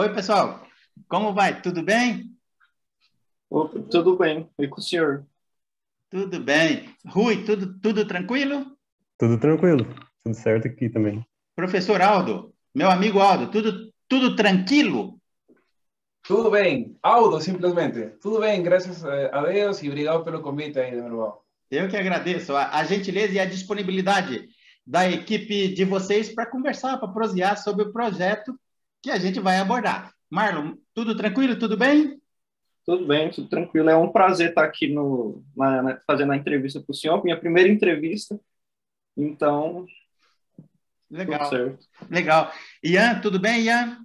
Oi, pessoal. Como vai? Tudo bem? Opa, tudo bem. E com o senhor? Tudo bem. Rui, tudo, tudo tranquilo? Tudo tranquilo. Tudo certo aqui também. Professor Aldo, meu amigo Aldo, tudo, tudo tranquilo? Tudo bem. Aldo, simplesmente. Tudo bem, graças a Deus e obrigado pelo convite aí, meu irmão. Eu que agradeço a, a gentileza e a disponibilidade da equipe de vocês para conversar, para prosear sobre o projeto que a gente vai abordar. Marlon, tudo tranquilo? Tudo bem? Tudo bem, tudo tranquilo. É um prazer estar aqui no, na, na, fazendo a entrevista para o senhor, minha primeira entrevista. Então, legal. Legal. Ian, tudo bem, Ian?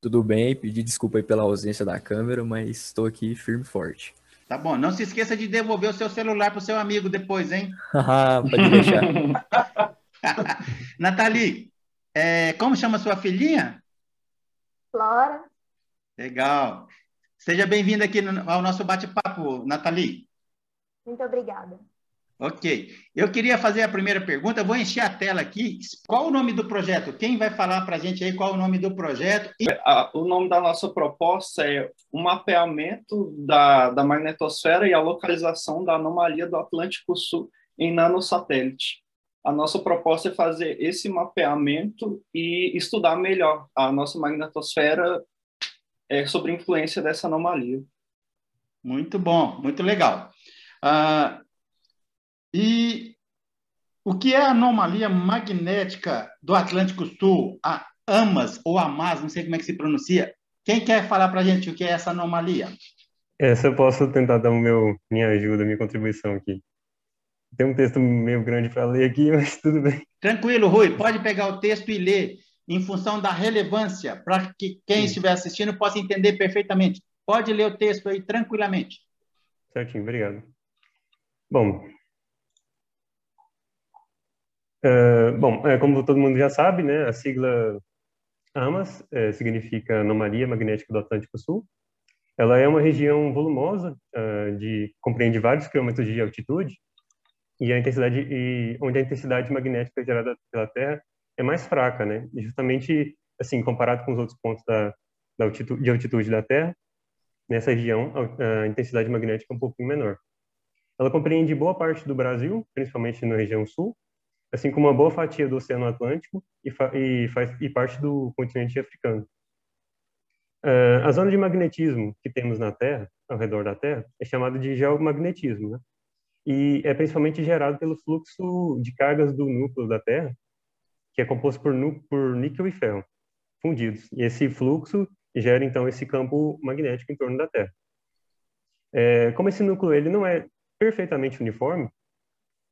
Tudo bem, pedi desculpa aí pela ausência da câmera, mas estou aqui firme e forte. Tá bom, não se esqueça de devolver o seu celular para o seu amigo depois, hein? Pode deixar. Nathalie, é, como chama sua filhinha? Flora. Legal. Seja bem-vinda aqui ao nosso bate-papo, Nathalie. Muito obrigada. Ok. Eu queria fazer a primeira pergunta, vou encher a tela aqui. Qual o nome do projeto? Quem vai falar para a gente aí qual o nome do projeto? E... O nome da nossa proposta é o mapeamento da, da magnetosfera e a localização da anomalia do Atlântico Sul em nanosatélite. A nossa proposta é fazer esse mapeamento e estudar melhor a nossa magnetosfera é, sobre a influência dessa anomalia. Muito bom, muito legal. Uh, e o que é a anomalia magnética do Atlântico Sul, a AMAS ou AMAS, não sei como é que se pronuncia. Quem quer falar para a gente o que é essa anomalia? Essa eu posso tentar dar o meu, minha ajuda, minha contribuição aqui. Tem um texto meio grande para ler aqui, mas tudo bem. Tranquilo, Rui, pode pegar o texto e ler em função da relevância, para que quem Sim. estiver assistindo possa entender perfeitamente. Pode ler o texto aí tranquilamente. Certinho, obrigado. Bom, uh, bom, é, como todo mundo já sabe, né, a sigla AMAS é, significa Anomalia Magnética do Atlântico Sul. Ela é uma região volumosa, uh, de compreende vários quilômetros de altitude, e a intensidade e onde a intensidade magnética gerada pela Terra é mais fraca, né? E justamente assim, comparado com os outros pontos da, da altitude, de altitude da Terra, nessa região a, a, intensidade magnética é um pouquinho menor. Ela compreende boa parte do Brasil, principalmente na região sul, assim como uma boa fatia do Oceano Atlântico e, e, faz, e parte do continente africano. Uh, a zona de magnetismo que temos na Terra, ao redor da Terra, é chamada de geomagnetismo, né? E é principalmente gerado pelo fluxo de cargas do núcleo da Terra, que é composto por, por níquel e ferro fundidos. E esse fluxo gera, então, esse campo magnético em torno da Terra. É, como esse núcleo ele não é perfeitamente uniforme,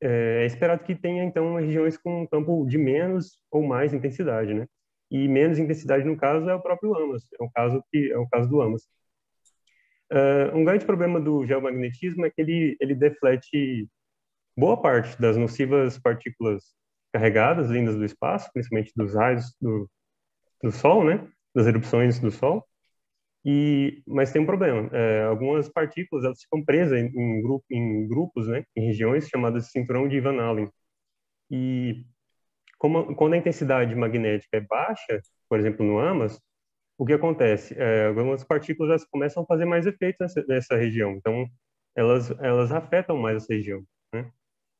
é, é esperado que tenha, então, regiões com um campo de menos ou mais intensidade, né? E menos intensidade, no caso, é o próprio AMAS, é o caso, que, é o caso do AMAS. Uh, um grande problema do geomagnetismo é que ele, ele deflete boa parte das nocivas partículas carregadas vindas do espaço, principalmente dos raios do, do Sol, né? Das erupções do Sol. E, mas tem um problema. É, algumas partículas elas ficam presas em, em, grupo, em grupos, né? Em regiões chamadas de cinturão de Van Allen. E como, quando a intensidade magnética é baixa, por exemplo, no AMAS, o que acontece? É, algumas partículas começam a fazer mais efeito nessa, nessa, região, então elas, elas afetam mais essa região. Né?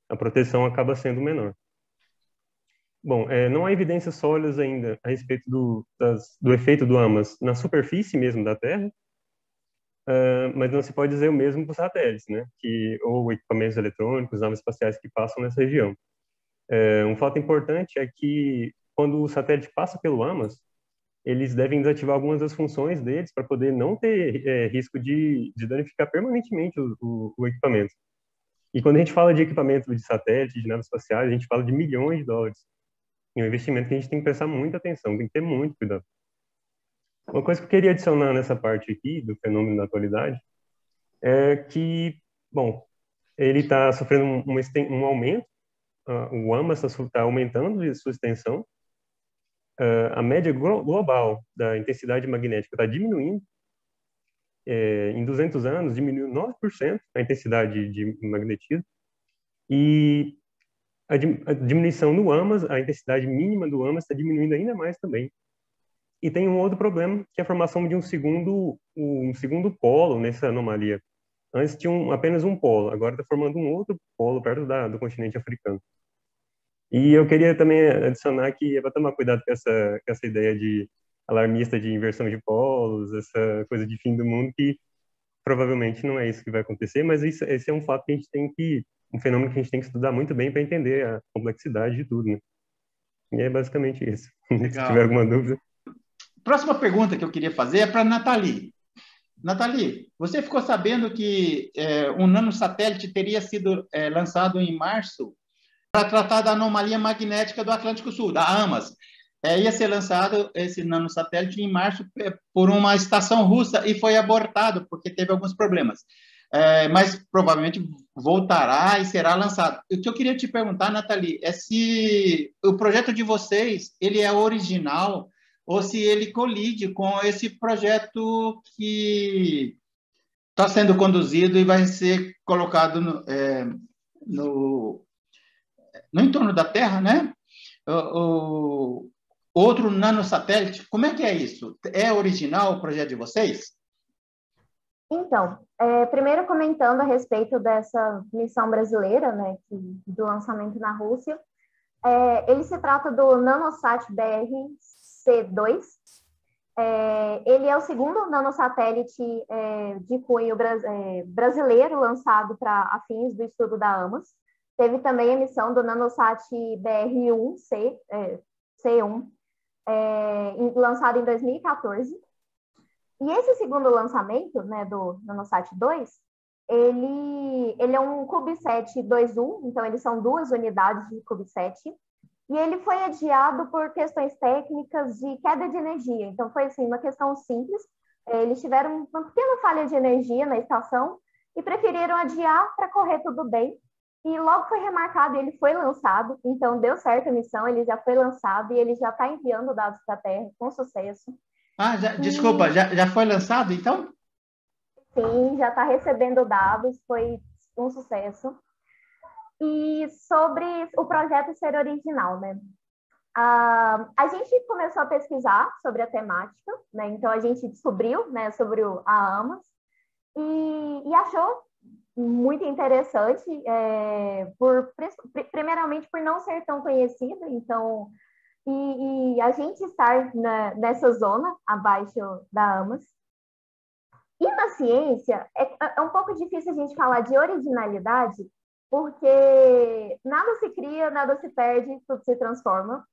A proteção acaba sendo menor. Bom, é, não há evidências sólidas ainda a respeito do, das, do efeito do AMAS na superfície mesmo da Terra, uh, mas não se pode dizer o mesmo para os satélites, né? Que, ou equipamentos eletrônicos, naves espaciais que passam nessa região. É, um fato importante é que quando o satélite passa pelo AMAS, eles devem desativar algumas das funções deles para poder não ter é, risco de, de, danificar permanentemente o, o, o, equipamento. E quando a gente fala de equipamento de satélite, de naves espaciais, a gente fala de milhões de dólares. E é um investimento que a gente tem que prestar muita atenção, tem que ter muito cuidado. Uma coisa que eu queria adicionar nessa parte aqui do fenômeno da atualidade é que, bom, ele está sofrendo um, um, um aumento, uh, o AMA está tá aumentando sua extensão, a média global da intensidade magnética está diminuindo. É, em 200 anos, diminuiu 9% a intensidade de magnetismo. E a, a, diminuição no AMAS, a intensidade mínima do AMAS está diminuindo ainda mais também. E tem um outro problema, que é a formação de um segundo, um segundo polo nessa anomalia. Antes tinha um, apenas um polo, agora está formando um outro polo perto da, do continente africano. E eu queria também adicionar que é para tomar cuidado com essa, com essa ideia de alarmista de inversão de polos, essa coisa de fim do mundo, que provavelmente não é isso que vai acontecer, mas isso, esse é um fato que a gente tem que, um fenômeno que a gente tem que estudar muito bem para entender a complexidade de tudo, né? E é basicamente isso. Legal. Se tiver alguma dúvida. Próxima pergunta que eu queria fazer é para a Nathalie. Nathalie, você ficou sabendo que é, um nanosatélite teria sido é, lançado em março para tratar da anomalia magnética do Atlântico Sul, da AMAS. É, ia ser lançado esse nanosatélite em março é, por uma estação russa e foi abortado porque teve alguns problemas. É, mas provavelmente voltará e será lançado. O que eu queria te perguntar, Nathalie, é se o projeto de vocês ele é original ou se ele colide com esse projeto que está sendo conduzido e vai ser colocado no, é, no no entorno da Terra, né? O, o, outro nanosatélite, como é que é isso? É original o projeto de vocês? Então, é, primeiro comentando a respeito dessa missão brasileira, né, que, do lançamento na Rússia, é, ele se trata do Nanosat BR-C2. É, ele é o segundo nanosatélite é, de cunho é, brasileiro lançado para afins do estudo da AMAS. Teve também a emissão do Nanosat BR-1C, é, C1, é, lançado em 2014. E esse segundo lançamento, né, do Nanosat 2, ele, ele é um CubeSat 2.1, então eles são duas unidades de CubeSat, e ele foi adiado por questões técnicas de queda de energia. Então foi assim, uma questão simples, é, eles tiveram uma pequena falha de energia na estação e preferiram adiar para correr tudo bem. E logo foi remarcado, ele foi lançado, então deu certo a missão, ele já foi lançado e ele já está enviando dados para a Terra com sucesso. Ah, já, desculpa, já, já foi lançado então? Sim, já está recebendo dados, foi um sucesso. E sobre o projeto ser original, né? Uh, a gente começou a pesquisar sobre a temática, né? Então a gente descobriu, né, sobre o, a AMAS e, e achou muito interessante, é, por, primeiramente por não ser tão conhecida, então, e, e a gente estar na, nessa zona abaixo da AMAS. E na ciência, é, é um pouco difícil a gente falar de originalidade, porque nada se cria, nada se perde, tudo se transforma.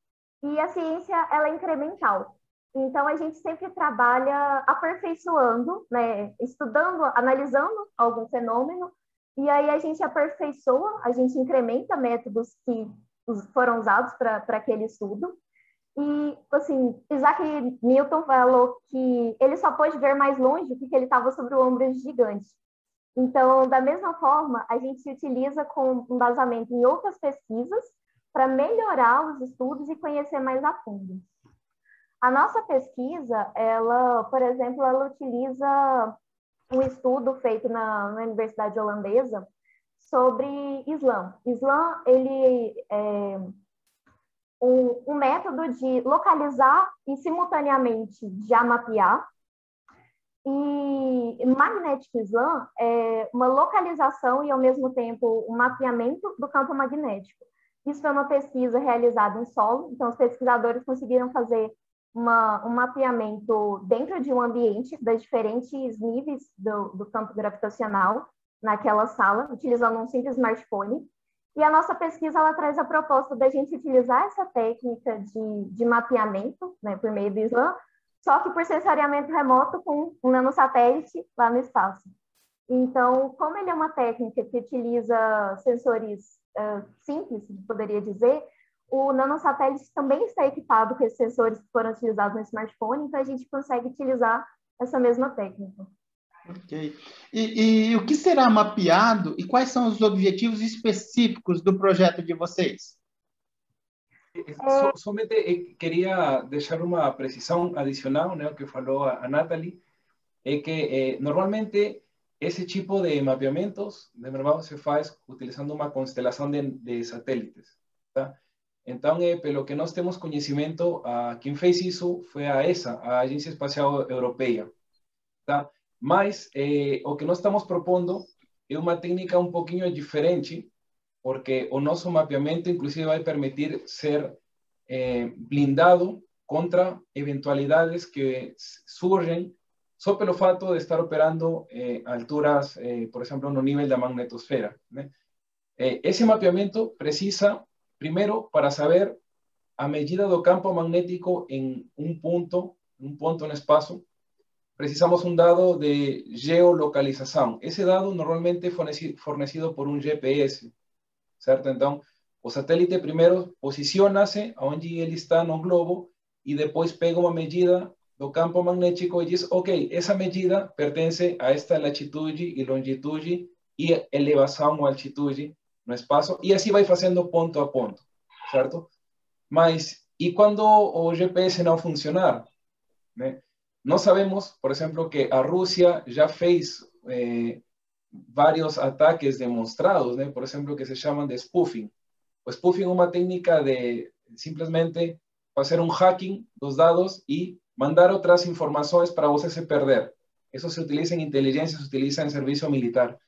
E a ciência, ela é incremental. Então, a gente sempre trabalha aperfeiçoando, né? estudando, analisando algum fenômeno, e aí a gente aperfeiçoa, a gente incrementa métodos que foram usados para aquele estudo. E, assim, Isaac Newton falou que ele só pôde ver mais longe porque ele estava sobre o ombro gigante. Então, da mesma forma, a gente se utiliza com embasamento em outras pesquisas para melhorar os estudos e conhecer mais a fundo. A nossa pesquisa, ela, por exemplo, ela utiliza um estudo feito na, na Universidade Holandesa sobre Islã. Islã, ele é um, um método de localizar e simultaneamente já mapear e Magnetic Islam é uma localização e, ao mesmo tempo, um mapeamento do campo magnético. Isso foi uma pesquisa realizada em solo, então os pesquisadores conseguiram fazer uma, um mapeamento dentro de um ambiente das diferentes níveis do, do campo gravitacional naquela sala, utilizando um simples smartphone. E a nossa pesquisa ela traz a proposta da gente utilizar essa técnica de, de mapeamento né, por meio do SLAM, só que por sensoriamento remoto com um nanosatélite lá no espaço. Então, como ele é uma técnica que utiliza sensores uh, simples, poderia dizer, o nanosatélite também está equipado com esses sensores que foram utilizados no smartphone, então a gente consegue utilizar essa mesma técnica. Ok. E, e, o que será mapeado e quais são os objetivos específicos do projeto de vocês? É... Somente eh, queria deixar uma precisão adicional, né, o que falou a Nathalie, é que eh, normalmente esse tipo de mapeamentos, de verdade, se faz utilizando uma constelação de, de satélites. Tá? Então, é, pelo que nós temos conhecimento, a quem fez isso foi a ESA, a Agência Espacial Europeia. Tá? Mas é, o que nós estamos propondo é uma técnica um pouquinho diferente, porque o nosso mapeamento, inclusive, vai permitir ser é, blindado contra eventualidades que surgem só pelo fato de estar operando eh, alturas, eh, por exemplo, no nível da magnetosfera. Né? Eh, esse mapeamento precisa, primeiro, para saber a medida do campo magnético em um ponto, um ponto no espaço, precisamos um dado de geolocalização. Esse dado normalmente fornecido, por um GPS, certo? Então, o satélite primeiro posiciona-se onde ele está no globo e depois pega uma medida do campo magnético e diz, ok, essa medida pertence a esta latitude e longitude e elevação ou altitude no espaço, e assim vai fazendo ponto a ponto, certo? Mas, e quando o GPS não funcionar? Né? Nós sabemos, por exemplo, que a Rússia já fez eh, vários ataques demonstrados, né? por exemplo, que se chamam de spoofing. O spoofing é uma técnica de simplesmente fazer um hacking dos dados e mandar otras informaciones para você se perder. Eso se utiliza en inteligencia, se utiliza en servicio militar.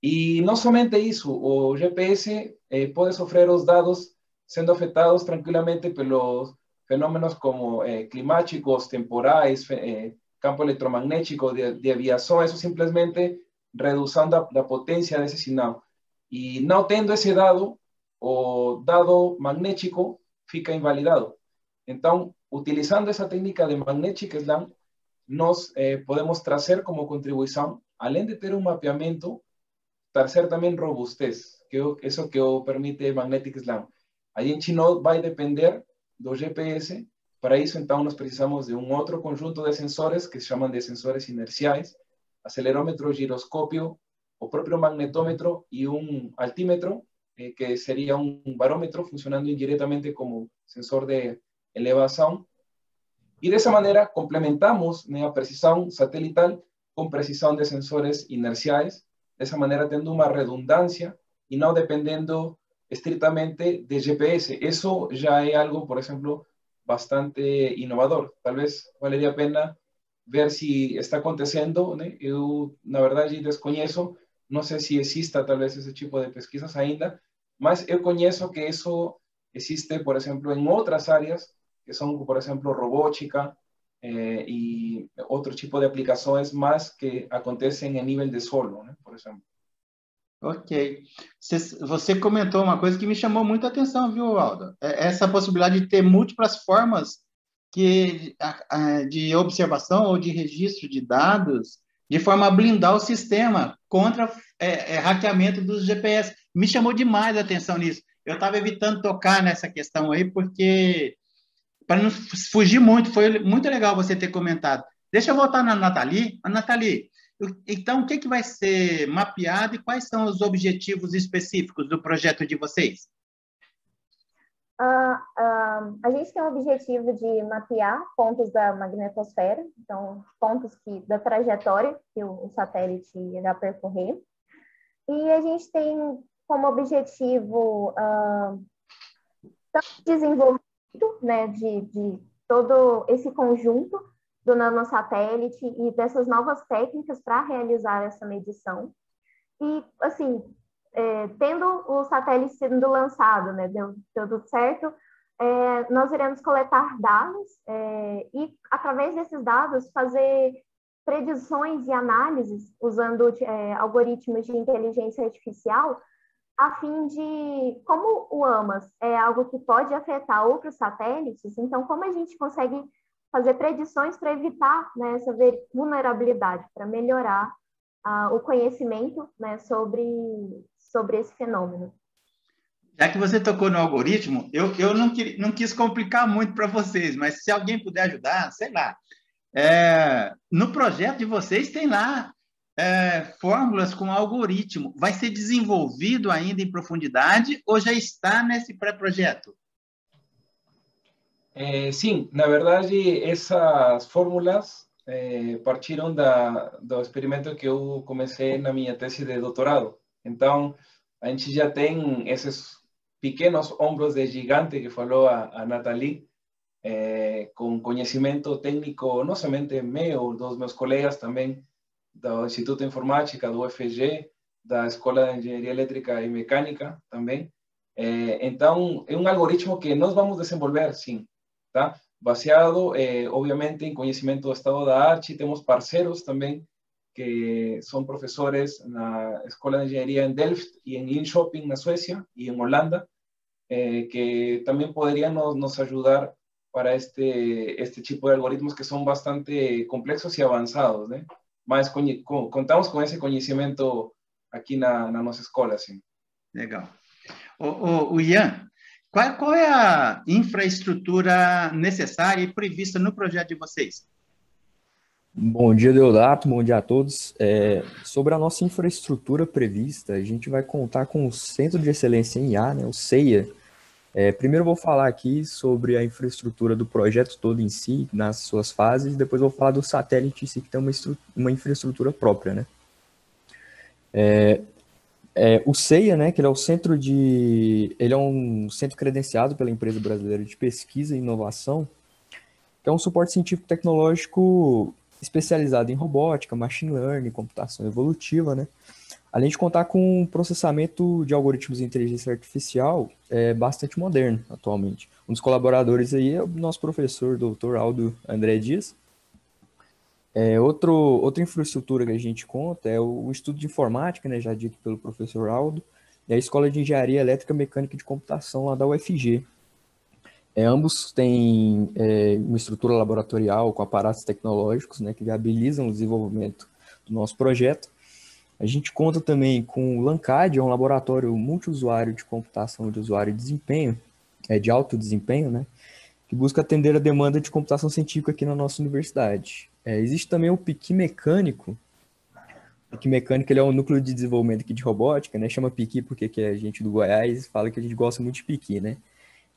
Y no solamente eso, o GPS eh, puede sofrer los dados siendo afectados tranquilamente por los fenómenos como eh, climáticos, temporales, eh, campo electromagnético, de, de, aviación, eso simplemente reduciendo la, potencia de ese sinal. Y no teniendo ese dado, o dado magnético, fica invalidado. Entonces, utilizando esa técnica de Magnetic Slam, nos eh, podemos trazer como contribución, além de tener un mapeamiento, trazer también robustez, que eso que permite Magnetic Slam. Aí gente va a depender do GPS, para eso entonces nos precisamos de un otro conjunto de sensores que se llaman de sensores inerciales, acelerómetro, giroscopio, o propio magnetómetro y un altímetro, eh, que sería un barómetro funcionando indirectamente como sensor de elevação. E dessa maneira complementamos né, a precisão satelital com precisão de sensores inerciais, dessa maneira tendo uma redundância e não dependendo estritamente de GPS. Isso já é algo, por exemplo, bastante inovador. Talvez valeria a pena ver se está acontecendo. Né? Eu, na verdade, desconheço, não sei se exista talvez esse tipo de pesquisas ainda, mas eu conheço que isso existe, por exemplo, em outras áreas que son, por ejemplo, robótica eh, y otro tipo de aplicaciones más que acontecem em nível de solo, por exemplo. Ok. Você, comentou uma coisa que me chamou muita atenção, viu, Aldo? É essa possibilidade de ter múltiplas formas que, de observação ou de registro de dados, de forma a blindar o sistema contra é, é, hackeamento dos GPS. Me chamou demais a atenção nisso. Eu estava evitando tocar nessa questão aí, porque para não fugir muito, foi muito legal você ter comentado. Deixa eu voltar na Nathalie. A Nathalie, então, o que, que vai ser mapeado e quais são os objetivos específicos do projeto de vocês? Uh, uh, a gente tem o objetivo de mapear pontos da magnetosfera, então, pontos que, da trajetória que o, o satélite irá percorrer. E a gente tem como objetivo uh, desenvolver né, de, de todo esse conjunto do nanosatélite e dessas novas técnicas para realizar essa medição. E, assim, é, tendo o satélite sendo lançado, né, deu, tudo certo, é, nós iremos coletar dados é, e, através desses dados, fazer predições e análises usando é, algoritmos de inteligência artificial a fim de, como o AMAS é algo que pode afetar outros satélites, então como a gente consegue fazer predições para evitar né, essa vulnerabilidade, para melhorar uh, o conhecimento né, sobre, sobre esse fenômeno. Já que você tocou no algoritmo, eu, eu não, quis, não quis complicar muito para vocês, mas se alguém puder ajudar, sei lá. É, no projeto de vocês tem lá é, fórmulas com algoritmo. Vai ser desenvolvido ainda em profundidade ou já está nesse pré-projeto? É, sim, na verdade, essas fórmulas é, partiram da, do experimento que eu comecei na minha tese de doutorado. Então, a gente já tem esses pequenos ombros de gigante que falou a, a Nathalie, é, com conhecimento técnico, não somente meu, dos meus colegas também, do Instituto de Informática, do UFG, da Escola de Engenharia Elétrica e Mecânica também. É, então, é um algoritmo que nós vamos desenvolver, sim, tá? Baseado, é, obviamente, em conhecimento do estado da arte, temos parceiros também que são professores na Escola de Engenharia em Delft e em Linköping, na Suécia, e em Holanda, eh, que também poderiam nos, nos ajudar para este, este tipo de algoritmos que são bastante complexos e avançados, né? Mas con, con, contamos com esse conhecimento aqui na, na nossa escola, assim. Legal. O, o, o Ian, qual, qual é a infraestrutura necessária e prevista no projeto de vocês? Bom dia, Deodato, bom dia a todos. É, sobre a nossa infraestrutura prevista, a gente vai contar com o Centro de Excelência em IA, né, o CEIA. É, primeiro vou falar aqui sobre a infraestrutura do projeto todo em si, nas suas fases, depois vou falar do satélite em si, que tem uma, uma infraestrutura própria. Né? É, é, o CEIA, né, que ele é o centro de... ele é um centro credenciado pela Empresa Brasileira de Pesquisa e Inovação, que é um suporte científico tecnológico especializado em robótica, machine learning, computação evolutiva, né? Além de contar com um processamento de algoritmos de inteligência artificial é, bastante moderno atualmente. Um dos colaboradores aí é o nosso professor, doutor Aldo André Dias. É, outro, outra infraestrutura que a gente conta é o, estudo de informática, né, já dito pelo professor Aldo, e a Escola de Engenharia Elétrica, Mecânica de Computação lá da UFG, é, ambos têm é, uma estrutura laboratorial com aparatos tecnológicos né, que viabilizam o desenvolvimento do nosso projeto. A gente conta também com o LANCAD, é um laboratório multiusuário de computação de usuário e desempenho, é, de alto desempenho, né, que busca atender a demanda de computação científica aqui na nossa universidade. É, existe também o PIQui Mecânico. O PIQui Mecânico ele é um núcleo de desenvolvimento aqui de robótica, né, chama PIQui porque que é gente do Goiás fala que a gente gosta muito de PIQui, né.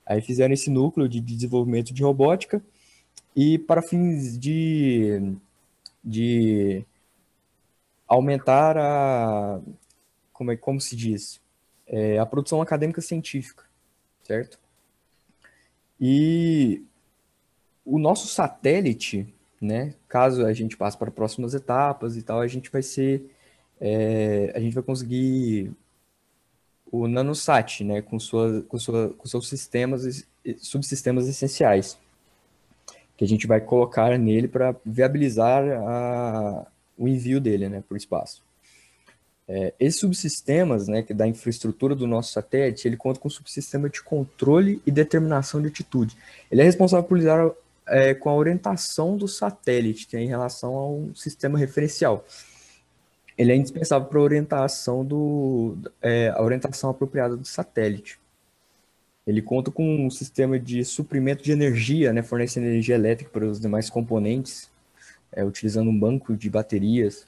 Aí fizeram esse núcleo de desenvolvimento de robótica e para fins de, de aumentar a como é como se diz é, a produção acadêmica científica, certo? E o nosso satélite, né? Caso a gente passe para próximas etapas e tal, a gente vai ser é, a gente vai conseguir o nanosat, né, com, sua, com, sua, com seus sistemas, subsistemas essenciais, que a gente vai colocar nele para viabilizar a, o envio dele né, para o espaço. É, esses subsistemas, né, da infraestrutura do nosso satélite, ele conta com um subsistema de controle e determinação de altitude. Ele é responsável por lidar é, com a orientação do satélite, que é em relação a um sistema referencial ele é indispensável para a orientação do é, a orientação apropriada do satélite. Ele conta com um sistema de suprimento de energia, né, fornece energia elétrica para os demais componentes, é, utilizando um banco de baterias.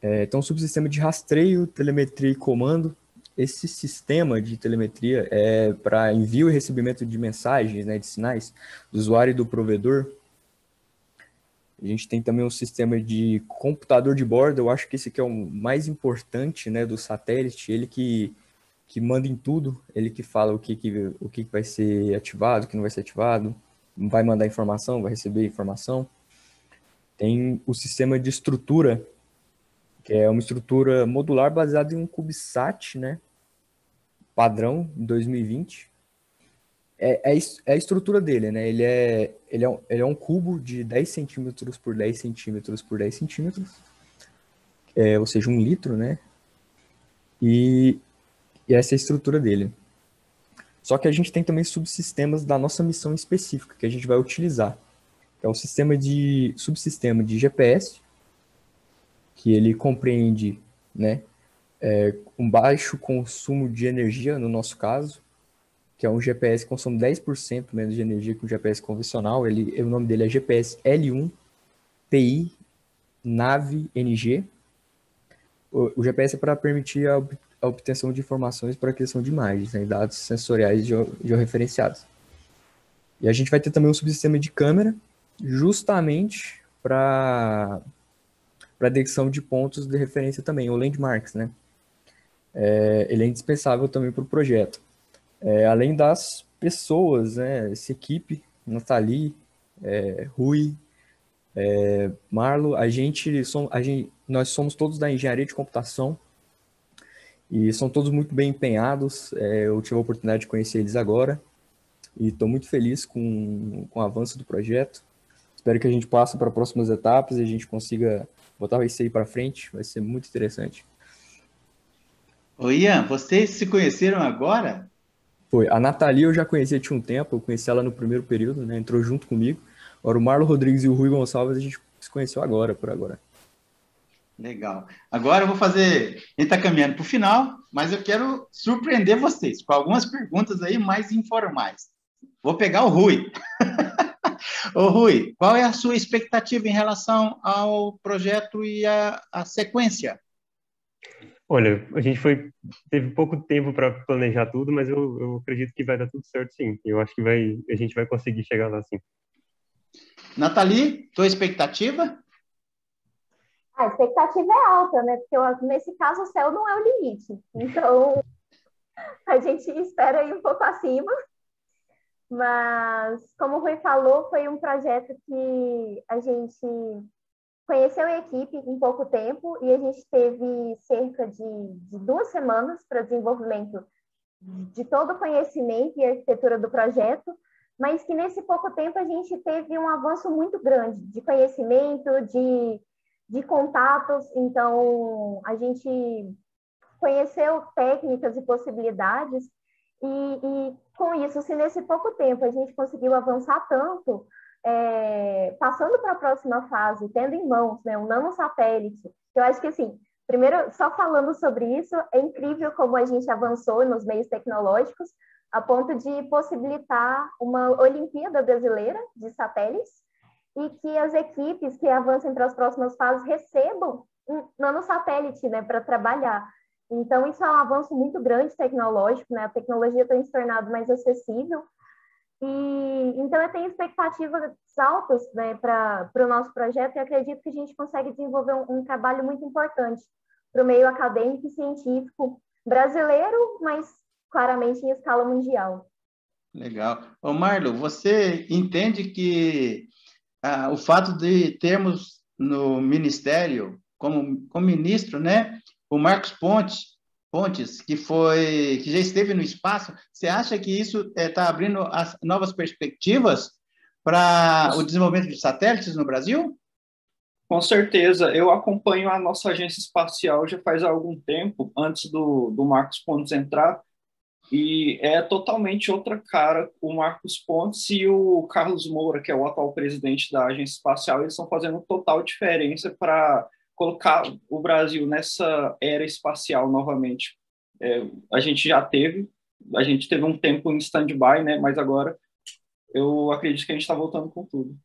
É, tem um subsistema de rastreio, telemetria e comando. Esse sistema de telemetria é para envio e recebimento de mensagens, né, de sinais do usuário e do provedor a gente tem também um sistema de computador de bordo, eu acho que esse aqui é o mais importante né, do satélite, ele que, que manda em tudo, ele que fala o que, que, o que vai ser ativado, o que não vai ser ativado, vai mandar informação, vai receber informação. Tem o sistema de estrutura, que é uma estrutura modular baseada em um CubeSat, né? Padrão, 2020 é, é, é, a estrutura dele, né? Ele é, ele, é um, ele é um cubo de 10 centímetros por 10 centímetros por 10 centímetros, é, ou seja, um litro, né? E, e essa é a estrutura dele. Só que a gente tem também subsistemas da nossa missão específica que a gente vai utilizar. É o sistema de subsistema de GPS, que ele compreende, né, é, um baixo consumo de energia no nosso caso, que é um GPS que consome 10% menos de energia que um GPS convencional. Ele, o nome dele é GPS L1 PI Nave NG. O, o GPS é para permitir a, a, obtenção de informações para a criação de imagens, né, dados sensoriais georreferenciados. E a gente vai ter também um subsistema de câmera, justamente para para detecção de pontos de referência também, ou landmarks, né? É, ele é indispensável também para o projeto. é, além das pessoas, né, essa equipe, Nathalie, é, Rui, é, Marlo, a gente, som, a gente, nós somos todos da engenharia de computação e são todos muito bem empenhados. É, eu tive a oportunidade de conhecer eles agora e estou muito feliz com, com o avanço do projeto. Espero que a gente passe para próximas etapas e a gente consiga botar isso aí para frente. Vai ser muito interessante. Ô Ian, vocês se conheceram agora? Foi. A Nathalie eu já conhecia tinha um tempo, eu conheci ela no primeiro período, né? Entrou junto comigo. Agora o Marlon Rodrigues e o Rui Gonçalves a gente se conheceu agora, por agora. Legal. Agora eu vou fazer. A gente está caminhando para o final, mas eu quero surpreender vocês com algumas perguntas aí mais informais. Vou pegar o Rui. Ô, Rui, qual é a sua expectativa em relação ao projeto e a, a sequência? Olha, a gente foi teve pouco tempo para planejar tudo, mas eu, eu acredito que vai dar tudo certo, sim. Eu acho que vai a gente vai conseguir chegar lá, sim. Nathalie, tua expectativa? A expectativa é alta, né? Porque nesse caso o céu não é o limite. Então, a gente espera ir um pouco acima. Mas, como o Rui falou, foi um projeto que a gente conheceu a equipe em pouco tempo e a gente teve cerca de, de duas semanas para desenvolvimento de todo o conhecimento e arquitetura do projeto, mas que nesse pouco tempo a gente teve um avanço muito grande de conhecimento, de, de contatos. Então, a gente conheceu técnicas e possibilidades, e, e com isso, se nesse pouco tempo a gente conseguiu avançar tanto, é, passando para a próxima fase, tendo em mãos né, um nanosatélite, eu acho que assim, primeiro, só falando sobre isso, é incrível como a gente avançou nos meios tecnológicos, a ponto de possibilitar uma Olimpíada Brasileira de satélites e que as equipes que avancem para as próximas fases recebam um nanosatélite né, para trabalhar. Então, isso é um avanço muito grande tecnológico, né? A tecnologia tem se tornado mais acessível. E, então, eu tenho expectativas altas né, para o nosso projeto e acredito que a gente consegue desenvolver um, um trabalho muito importante para o meio acadêmico e científico brasileiro, mas claramente em escala mundial. Legal. Ô Marlo, você entende que ah, o fato de termos no Ministério, como, como ministro, né, o Marcos Pontes, Pontes, que foi que já esteve no espaço, você acha que isso está eh, é, abrindo as novas perspectivas para o desenvolvimento de satélites no Brasil? Com certeza, eu acompanho a nossa agência espacial já faz algum tempo, antes do, do Marcos Pontes entrar, e é totalmente outra cara. O Marcos Pontes e o Carlos Moura, que é o atual presidente da agência espacial, eles estão fazendo total diferença para colocar o Brasil nessa era espacial novamente. É, a gente já teve, a gente teve um tempo em stand-by, né? Mas agora eu acredito que a gente está voltando com tudo.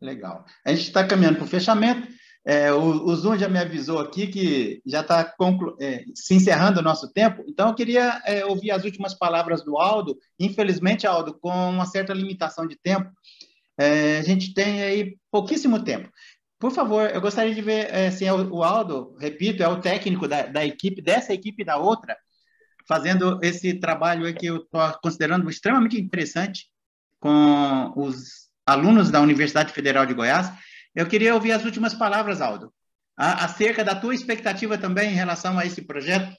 Legal. A gente está caminhando para o fechamento. É, o, o, Zoom já me avisou aqui que já está é, se encerrando o nosso tempo, então eu queria é, ouvir as últimas palavras do Aldo. Infelizmente, Aldo, com uma certa limitação de tempo, é, a gente tem aí pouquíssimo tempo. Por favor, eu gostaria de ver é, assim, o Aldo, repito, é o técnico da, da equipe, dessa equipe e da outra, fazendo esse trabalho que eu estou considerando extremamente interessante com os alunos da Universidade Federal de Goiás eu queria ouvir as últimas palavras, Aldo, acerca da tua expectativa também em relação a esse projeto.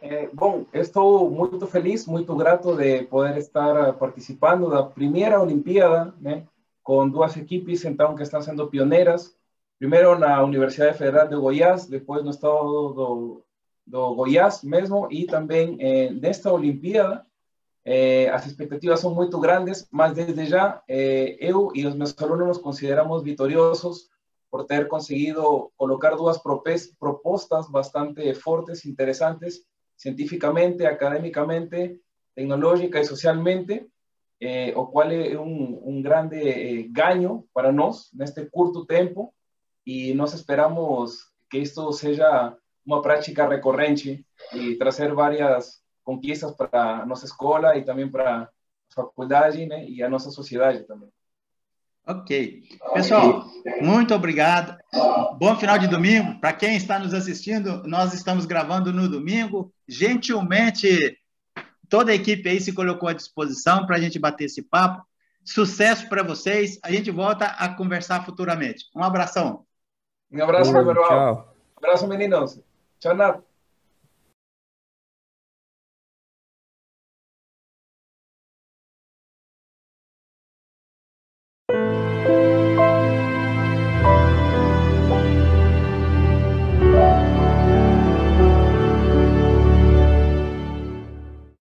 É, bom, estou muito feliz, muito grato de poder estar participando da primeira Olimpíada, né, com duas equipes, então, que estão sendo pioneiras. Primeiro na Universidade Federal de Goiás, depois no estado do, do Goiás mesmo, e também eh, nesta Olimpíada, eh, as expectativas são muito grandes, mas desde já eh, eu e os meus nos consideramos vitoriosos por ter conseguido colocar duas propostas bastante fortes, interessantes, cientificamente, academicamente, tecnológica e socialmente, eh, o qual é um, um grande eh, ganho para nós neste curto tempo e nós esperamos que isto seja uma prática recorrente e trazer várias conquistas para a nossa escola e também para a faculdade né, e a nossa sociedade também. Ok. Pessoal, Muito obrigado. Bom final de domingo. Para quem está nos assistindo, nós estamos gravando no domingo. Gentilmente, toda a equipe aí se colocou à disposição para a gente bater esse papo. Sucesso para vocês. A gente volta a conversar futuramente. Um abração. Um abraço, Tchau. Um abraço, meninos. Tchau, Nath.